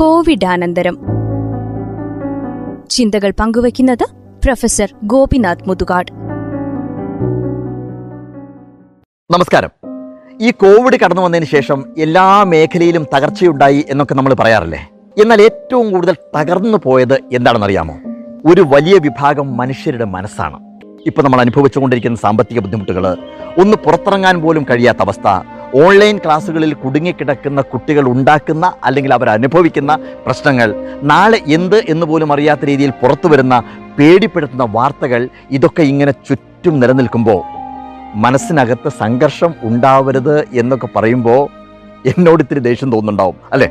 കോവിഡാനന്തരം. ചിന്തകൾ പങ്കുവയ്ക്കുന്നത് പ്രൊഫസർ ഗോപിനാഥ് മുതുകാട്. നമസ്കാരം. ഈ കോവിഡ് കടന്നു വന്നതിന് ശേഷം എല്ലാ മേഖലയിലും തകർച്ചയുണ്ടായി എന്നൊക്കെ നമ്മൾ പറയാറില്ലേ? എന്നാൽ ഏറ്റവും കൂടുതൽ തകർന്നു പോയത് എന്താണെന്നറിയാമോ? ഒരു വലിയ വിഭാഗം മനുഷ്യരുടെ മനസ്സാണ്. ഇപ്പൊ നമ്മൾ അനുഭവിച്ചുകൊണ്ടിരിക്കുന്ന സാമ്പത്തിക ബുദ്ധിമുട്ടുകൾ ഒന്ന് പുറത്തിറങ്ങാൻ പോലും കഴിയാത്ത അവസ്ഥ ഓൺലൈൻ ക്ലാസ്സുകളിൽ കുടുങ്ങിക്കിടക്കുന്ന കുട്ടികൾ ഉണ്ടാക്കുന്ന അല്ലെങ്കിൽ അവർ അനുഭവിക്കുന്ന പ്രശ്നങ്ങൾ. നാളെ എന്ത് എന്ന് പോലും അറിയാത്ത രീതിയിൽ പുറത്തു വരുന്ന പേടിപ്പെടുത്തുന്ന വാർത്തകൾ ഇതൊക്കെ ഇങ്ങനെ ചുറ്റും നിലനിൽക്കുമ്പോൾ മനസ്സിനകത്ത് സംഘർഷം ഉണ്ടാവരുത് എന്നൊക്കെ പറയുമ്പോൾ എന്നോട് ഇത്തിരി ദേഷ്യം തോന്നുന്നുണ്ടാവും അല്ലേ?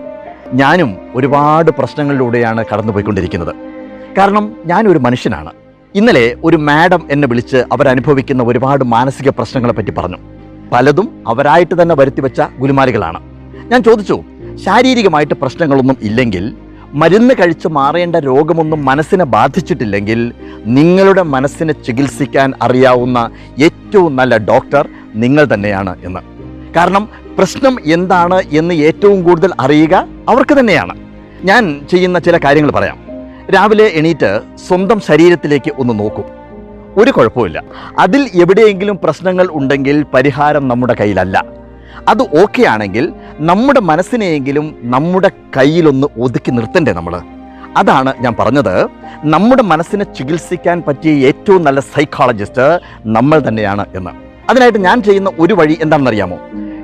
ഞാനും ഒരുപാട് പ്രശ്നങ്ങളിലൂടെയാണ് കടന്നുപോയിക്കൊണ്ടിരിക്കുന്നത്. കാരണം ഞാനൊരു മനുഷ്യനാണ്. ഇന്നലെ ഒരു മാഡം എന്നെ വിളിച്ച് അവരനുഭവിക്കുന്ന ഒരുപാട് മാനസിക പ്രശ്നങ്ങളെ പറ്റി പറഞ്ഞു. പലതും അവരായിട്ട് തന്നെ വരുത്തി വെച്ച ഗുലുമാലികളാണ്. ഞാൻ ചോദിച്ചു ശാരീരികമായിട്ട് പ്രശ്നങ്ങളൊന്നും ഇല്ലെങ്കിൽ മരുന്ന് കഴിച്ച് മാറേണ്ട രോഗമൊന്നും മനസ്സിനെ ബാധിച്ചിട്ടില്ലെങ്കിൽ നിങ്ങളുടെ മനസ്സിനെ ചികിത്സിക്കാൻ അറിയാവുന്ന ഏറ്റവും നല്ല ഡോക്ടർ നിങ്ങൾ തന്നെയാണ് എന്ന്. കാരണം പ്രശ്നം എന്താണ് എന്ന് ഏറ്റവും കൂടുതൽ അറിയുക അവർക്ക് തന്നെയാണ്. ഞാൻ ചെയ്യുന്ന ചില കാര്യങ്ങൾ പറയാം. രാവിലെ എണീറ്റ് സ്വന്തം ശരീരത്തിലേക്ക് ഒന്ന് നോക്കും. ഒരു കുഴപ്പമില്ല അതിൽ എവിടെയെങ്കിലും പ്രശ്നങ്ങൾ ഉണ്ടെങ്കിൽ പരിഹാരം നമ്മുടെ കയ്യിലല്ല. അത് ഓക്കെ ആണെങ്കിൽ നമ്മുടെ മനസ്സിനെയെങ്കിലും നമ്മുടെ കയ്യിലൊന്ന് ഒതുക്കി നിർത്തണ്ടേ നമ്മൾ അതാണ് ഞാൻ പറഞ്ഞത്. നമ്മുടെ മനസ്സിനെ ചികിത്സിക്കാൻ പറ്റിയ ഏറ്റവും നല്ല സൈക്കോളജിസ്റ്റ് നമ്മൾ തന്നെയാണ് എന്ന്. അതിനായിട്ട് ഞാൻ ചെയ്യുന്ന ഒരു വഴി എന്താണെന്നറിയാമോ?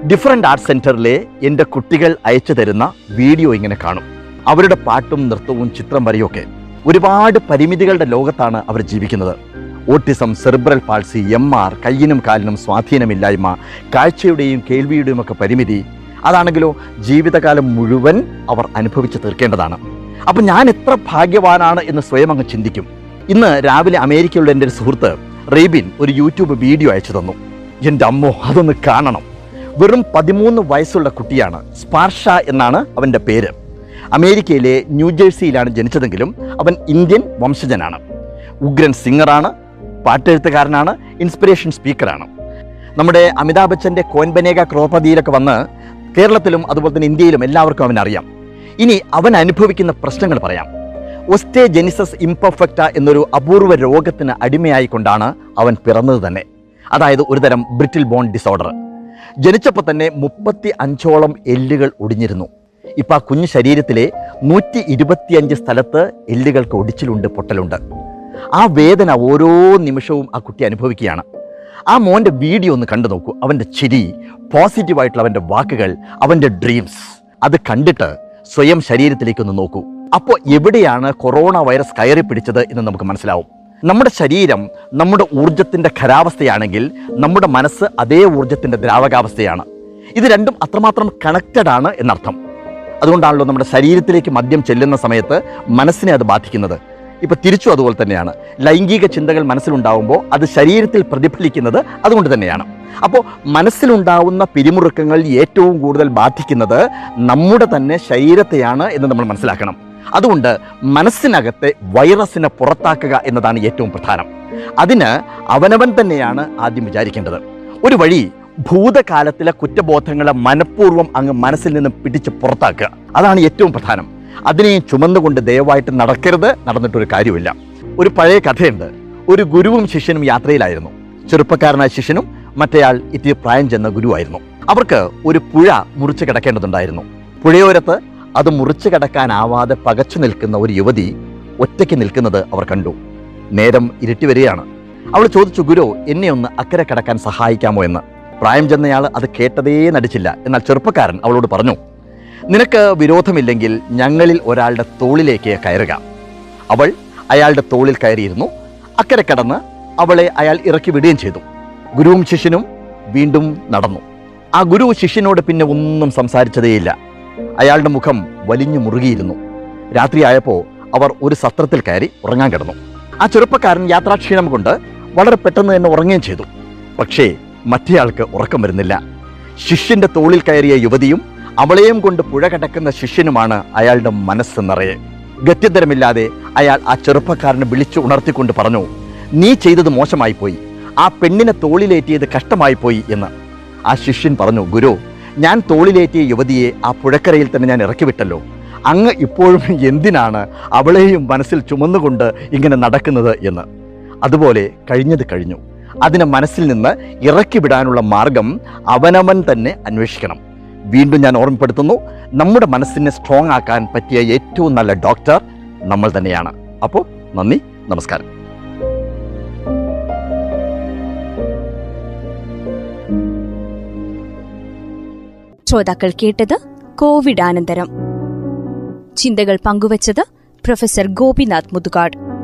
ഡിഫറെന്റ് ആർട്ട് സെന്ററിലെ എന്റെ കുട്ടികൾ അയച്ചു തരുന്ന വീഡിയോ ഇങ്ങനെ കാണും. അവരുടെ പാട്ടും നൃത്തവും ചിത്രം വരെയൊക്കെ. ഒരുപാട് പരിമിതികളുടെ ലോകത്താണ് അവർ ജീവിക്കുന്നത്. Autism cerebral palsy M R കയ്യിനും കാലിനും സ്വാധീനമില്ലായ്മ കാഴ്ചയുടെയും കേൾവിയുടെയും ഒക്കെ പരിമിതി. അതാണെങ്കിലോ ജീവിതകാലം മുഴുവൻ അവർ അനുഭവിച്ചു തീർക്കേണ്ടതാണ്. അപ്പം ഞാൻ എത്ര ഭാഗ്യവാനാണ് എന്ന് സ്വയം അങ്ങ് ചിന്തിക്കും. ഇന്ന് രാവിലെ അമേരിക്കയുള്ള എന്റെ ഒരു സുഹൃത്ത് റീബിൻ ഒരു യൂട്യൂബ് വീഡിയോ അയച്ചു തന്നു. എന്റെ അമ്മോ അതൊന്ന് കാണണം. വെറും പതിമൂന്ന് വയസ്സുള്ള കുട്ടിയാണ് സ്പാർഷ എന്നാണ് അവന്റെ പേര്. അമേരിക്കയിലെ ന്യൂജേഴ്സിയിലാണ് ജനിച്ചതെങ്കിലും അവൻ ഇന്ത്യൻ വംശജനാണ്. ഉഗ്രൻ സിംഗറാണ് പാട്ടെഴുത്തുകാരനാണ് ഇൻസ്പിറേഷൻ സ്പീക്കറാണ്. നമ്മുടെ അമിതാഭ് ബച്ചന്റെ കോൻബനേക ക്രോപതിയിലൊക്കെ വന്ന് കേരളത്തിലും അതുപോലെ തന്നെ ഇന്ത്യയിലും എല്ലാവർക്കും അവൻ അറിയാം ഇനി അവൻ അനുഭവിക്കുന്ന പ്രശ്നങ്ങൾ പറയാം. ഒസ്റ്റേ ജെനിസസ് ഇംപെർഫെക്റ്റ എന്നൊരു അപൂർവ രോഗത്തിന് അടിമയായിക്കൊണ്ടാണ് അവൻ പിറന്നത് തന്നെ. അതായത് ഒരുതരം ബ്രിറ്റിൽ ബോൺ ഡിസോർഡർ. ജനിച്ചപ്പോൾ തന്നെ മുപ്പത്തി അഞ്ചോളം എല്ലുകൾ ഒടിഞ്ഞിരുന്നു. ഇപ്പം ആ കുഞ്ഞു ശരീരത്തിലെ നൂറ്റി ഇരുപത്തിയഞ്ച് സ്ഥലത്ത് എല്ലുകൾക്ക് ഒടിച്ചിലുണ്ട് പൊട്ടലുണ്ട്. ആ വേദന ഓരോ നിമിഷവും ആ കുട്ടി അനുഭവിക്കുകയാണ്. ആ മോന്റെ വീഡിയോ ഒന്ന് കണ്ടു നോക്കൂ. അവന്റെ ചിരി പോസിറ്റീവായിട്ടുള്ള അവന്റെ വാക്കുകൾ അവന്റെ ഡ്രീംസ് അത് കണ്ടിട്ട് സ്വയം ശരീരത്തിലേക്കൊന്ന് നോക്കൂ. അപ്പോൾ എവിടെയാണ് കൊറോണ വൈറസ് കയറി പിടിച്ചത് എന്ന് നമുക്ക് മനസ്സിലാവും. നമ്മുടെ ശരീരം നമ്മുടെ ഊർജത്തിന്റെ ഖരാവസ്ഥയാണെങ്കിൽ നമ്മുടെ മനസ്സ് അതേ ഊർജത്തിന്റെ ദ്രാവകാവസ്ഥയാണ്. ഇത് രണ്ടും അത്രമാത്രം കണക്റ്റഡ് ആണ് എന്നർത്ഥം. അതുകൊണ്ടാണല്ലോ നമ്മുടെ ശരീരത്തിലേക്ക് മദ്യം ചെല്ലുന്ന സമയത്ത് മനസ്സിനെ അത് ബാധിക്കുന്നത്. ഇപ്പൊ തിരിച്ചു അതുപോലെ തന്നെയാണ്. ലൈംഗിക ചിന്തകൾ മനസ്സിലുണ്ടാവുമ്പോൾ അത് ശരീരത്തിൽ പ്രതിഫലിക്കുന്നത് അതുകൊണ്ട് തന്നെയാണ്. അപ്പോൾ മനസ്സിലുണ്ടാവുന്ന പിരിമുറുക്കങ്ങൾ ഏറ്റവും കൂടുതൽ ബാധിക്കുന്നത് നമ്മുടെ തന്നെ ശരീരത്തെയാണ് എന്ന് നമ്മൾ മനസ്സിലാക്കണം. അതുകൊണ്ട് മനസ്സിനകത്തെ വൈറസിനെ പുറത്താക്കുക എന്നതാണ് ഏറ്റവും പ്രധാനം. അതിന് അവനവൻ തന്നെയാണ് ആദ്യം വിചാരിക്കേണ്ടത്. ഒരു വഴി ഭൂതകാലത്തിലെ കുറ്റബോധങ്ങളെ മനഃപൂർവം അങ്ങ് മനസ്സിൽ നിന്ന് പിടിച്ച് പുറത്താക്കുക. അതാണ് ഏറ്റവും പ്രധാനം. അതിനെ ചുമന്നുകൊണ്ട് ദയവായിട്ട് നടക്കരുത് നടന്നിട്ടൊരു കാര്യമില്ല ഒരു പഴയ കഥയുണ്ട്. ഒരു ഗുരുവും ശിഷ്യനും യാത്രയിലായിരുന്നു. ചെറുപ്പക്കാരനായ ശിഷ്യനും മറ്റേയാൾ ഇത്തിരി പ്രായം ചെന്ന ഗുരുവായിരുന്നു. അവർക്ക് ഒരു പുഴ മുറിച്ച് കിടക്കേണ്ടതുണ്ടായിരുന്നു. പുഴയോരത്ത് അത് മുറിച്ചു കിടക്കാനാവാതെ പകച്ചു നിൽക്കുന്ന ഒരു യുവതി ഒറ്റയ്ക്ക് നിൽക്കുന്നത് അവർ കണ്ടു. നേരം ഇരുട്ടി വരികയാണ്. അവൾ ചോദിച്ചു ഗുരു എന്നെ ഒന്ന് അക്കരെ കിടക്കാൻ സഹായിക്കാമോ എന്ന്? പ്രായം ചെന്നയാൾ അത് കേട്ടതേ നടിച്ചില്ല. എന്നാൽ ചെറുപ്പക്കാരൻ അവളോട് പറഞ്ഞു നിനക്ക് വിരോധമില്ലെങ്കിൽ ഞങ്ങളിൽ ഒരാളുടെ തോളിലേക്ക് കയറുക. അവൾ അയാളുടെ തോളിൽ കയറിയിരുന്നു. അക്കരെ കടന്ന് അവളെ അയാൾ ഇറക്കി വിടുകയും ചെയ്തു. ഗുരുവും ശിഷ്യനും വീണ്ടും നടന്നു. ആ ഗുരു ശിഷ്യനോട് പിന്നെ ഒന്നും സംസാരിച്ചതേയില്ല. അയാളുടെ മുഖം വലിഞ്ഞു മുറുകിയിരുന്നു. രാത്രിയായപ്പോൾ അവർ ഒരു സത്രത്തിൽ കയറി ഉറങ്ങാൻ കിടന്നു. ആ ചെറുപ്പക്കാരൻ യാത്രാക്ഷീണം കൊണ്ട് വളരെ പെട്ടെന്ന് തന്നെ ഉറങ്ങുകയും ചെയ്തു. പക്ഷേ മറ്റേയാൾക്ക് ഉറക്കം വരുന്നില്ല. ശിഷ്യന്റെ തോളിൽ കയറിയ യുവതിയും അവളെയും കൊണ്ട് പുഴ കടക്കുന്ന ശിഷ്യനുമാണ് അയാളുടെ മനസ്സ് നിറയെ. ഗത്യന്തരമില്ലാതെ അയാൾ ആ ചെറുപ്പക്കാരനെ വിളിച്ചു ഉണർത്തിക്കൊണ്ട് പറഞ്ഞു നീ ചെയ്തത് മോശമായി പോയി ആ പെണ്ണിനെ തോളിലേറ്റിയത് കഷ്ടമായി പോയി എന്ന്. ആ ശിഷ്യൻ പറഞ്ഞു ഗുരു ഞാൻ തോളിലേറ്റിയ യുവതിയെ ആ പുഴക്കരയിൽ തന്നെ ഞാൻ ഇറക്കി വിട്ടല്ലോ അങ്ങ് ഇപ്പോഴും എന്തിനാണ് അവളെയും മനസ്സിൽ ചുമന്നുകൊണ്ട് ഇങ്ങനെ നടക്കുന്നത് എന്ന്. അതുപോലെ കഴിഞ്ഞത് കഴിഞ്ഞു. അതിനെ മനസ്സിൽ നിന്ന് ഇറക്കി വിടാനുള്ള മാർഗം അവനവൻ തന്നെ അന്വേഷിക്കണം. വീണ്ടും ഞാൻ ഓർമ്മപ്പെടുത്തുന്നു നമ്മുടെ മനസ്സിനെ സ്ട്രോങ് ആക്കാൻ പറ്റിയ ഏറ്റവും നല്ല ഡോക്ടർ നമ്മൾ തന്നെയാണ്. അപ്പോൾ നന്ദി നമസ്കാരം. ശ്രോതാക്കൾ കേട്ടത് കോവിഡ് കോവിഡാനന്തരം. ചിന്തകൾ പങ്കുവച്ചത് പ്രൊഫസർ ഗോപിനാഥ് മുതുകാട്.